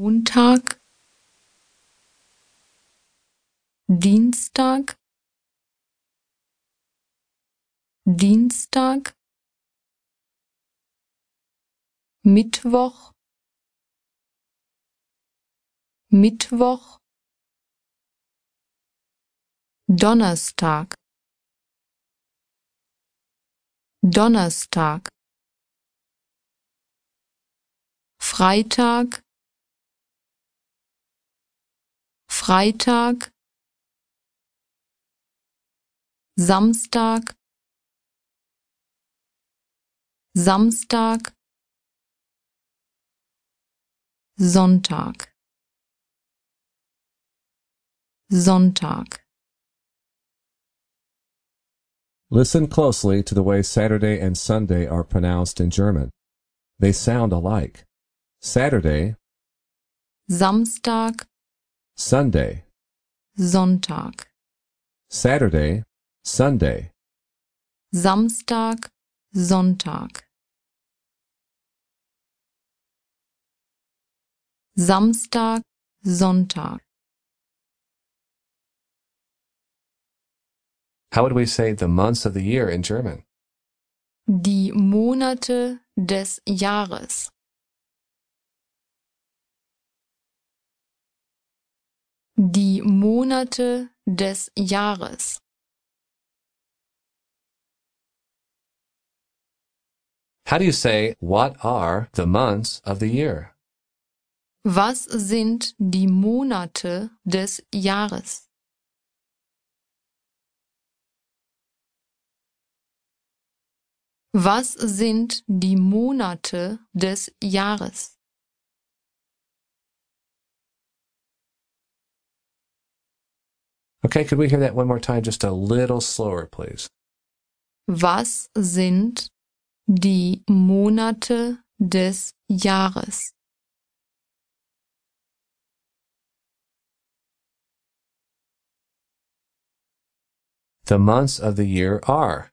Montag, Dienstag, Dienstag, Mittwoch, Mittwoch, Donnerstag, Donnerstag, Freitag, Freitag, Samstag, Samstag, Sonntag, Sonntag. Listen closely to the way Saturday and Sunday are pronounced in German. They sound alike. Saturday, Samstag, Sunday, Sonntag, Saturday, Sunday, Samstag, Sonntag. Samstag, Sonntag. How would we say the months of the year in German? Die Monate des Jahres. Die Monate des Jahres. How do you say, what are the months of the year? Was sind die Monate des Jahres? Was sind die Monate des Jahres? Okay, could we hear that one more time, just a little slower, please? Was sind die Monate des Jahres? The months of the year are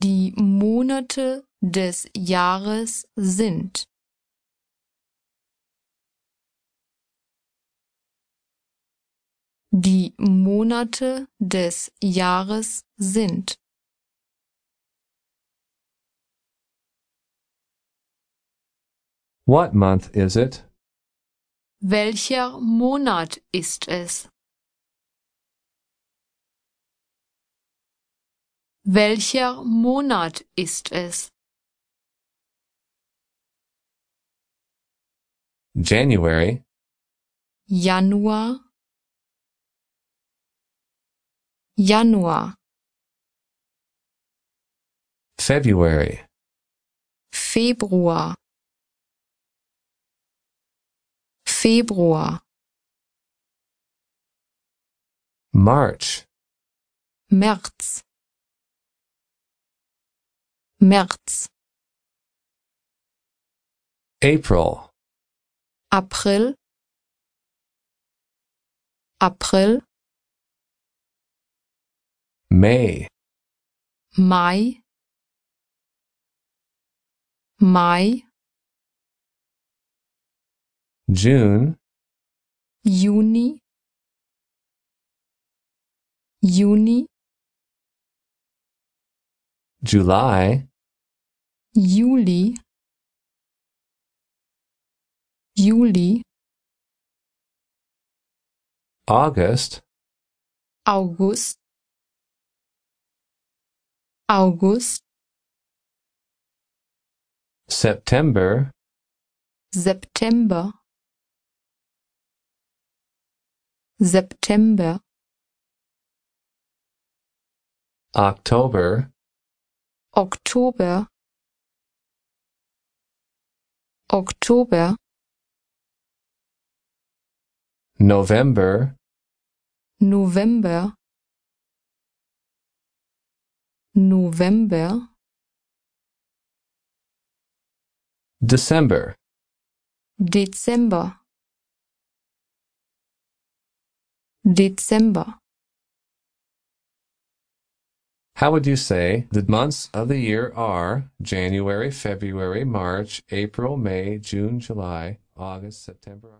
Die Monate des Jahres sind Die Monate des Jahres sind What month is it? Welcher Monat ist es? Welcher Monat ist es? January, Januar Januar. February, Februar. Februar. March, März. März. April, April. April May, Mai. Mai. June, Juni. Juni. July, Juli. Juli. August, August August September, September September October, Oktober Oktober November, November November. December, Dezember Dezember How would you say the months of the year are? January, February, March, April, May, June, July, August, September.